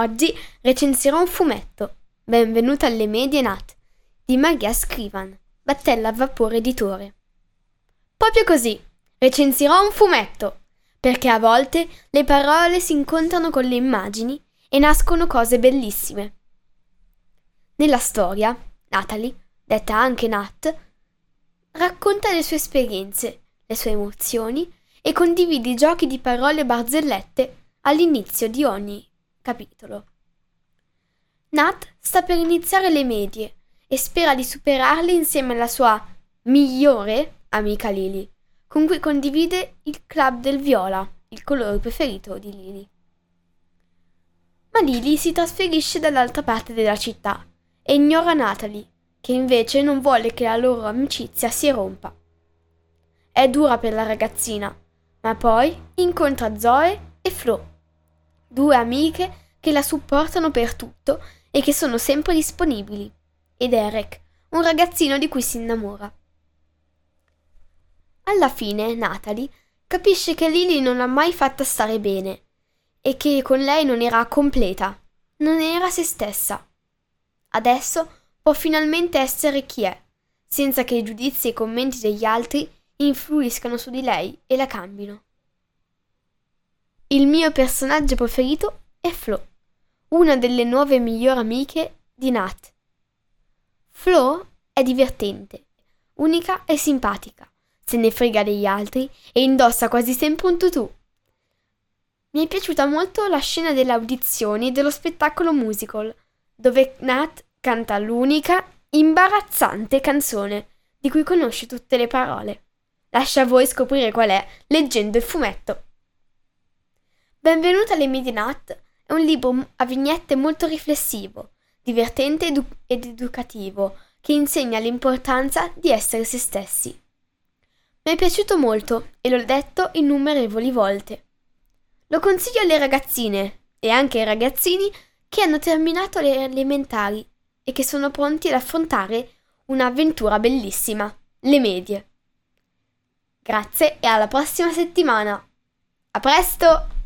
Oggi recensirò un fumetto, Benvenuta alle medie Nat, di Maria Scrivan, Battella a Vapore Editore. Proprio così, recensirò un fumetto, perché a volte le parole si incontrano con le immagini e nascono cose bellissime. Nella storia, Natalie, detta anche Nat, racconta le sue esperienze, le sue emozioni e condivide i giochi di parole barzellette all'inizio di ogni capitolo. Nat sta per iniziare le medie e spera di superarle insieme alla sua migliore amica Lily, con cui condivide il club del viola, il colore preferito di Lily. Ma Lily si trasferisce dall'altra parte della città e ignora Natalie, che invece non vuole che la loro amicizia si rompa. È dura per la ragazzina, ma poi incontra Zoe e Flo, due amiche che la supportano per tutto e che sono sempre disponibili, ed Eric, un ragazzino di cui si innamora. Alla fine Natalie capisce che Lily non l'ha mai fatta stare bene e che con lei non era completa, non era se stessa. Adesso può finalmente essere chi è, senza che i giudizi e i commenti degli altri influiscano su di lei e la cambino. Il mio personaggio preferito è Flo una delle nuove migliori amiche di Nat. Flo è divertente, unica e simpatica, se ne frega degli altri e indossa quasi sempre un tutù. Mi è piaciuta molto la scena delle audizioni dello spettacolo musical, dove Nat canta l'unica, imbarazzante canzone di cui conosce tutte le parole. Lascia a voi scoprire qual è leggendo il fumetto. Benvenuta alle Midi Nat è un libro a vignette molto riflessivo, divertente edu- ed educativo, che insegna l'importanza di essere se stessi. Mi è piaciuto molto e l'ho letto innumerevoli volte. Lo consiglio alle ragazzine e anche ai ragazzini che hanno terminato le elementari e che sono pronti ad affrontare un'avventura bellissima, le medie. Grazie e alla prossima settimana. A presto!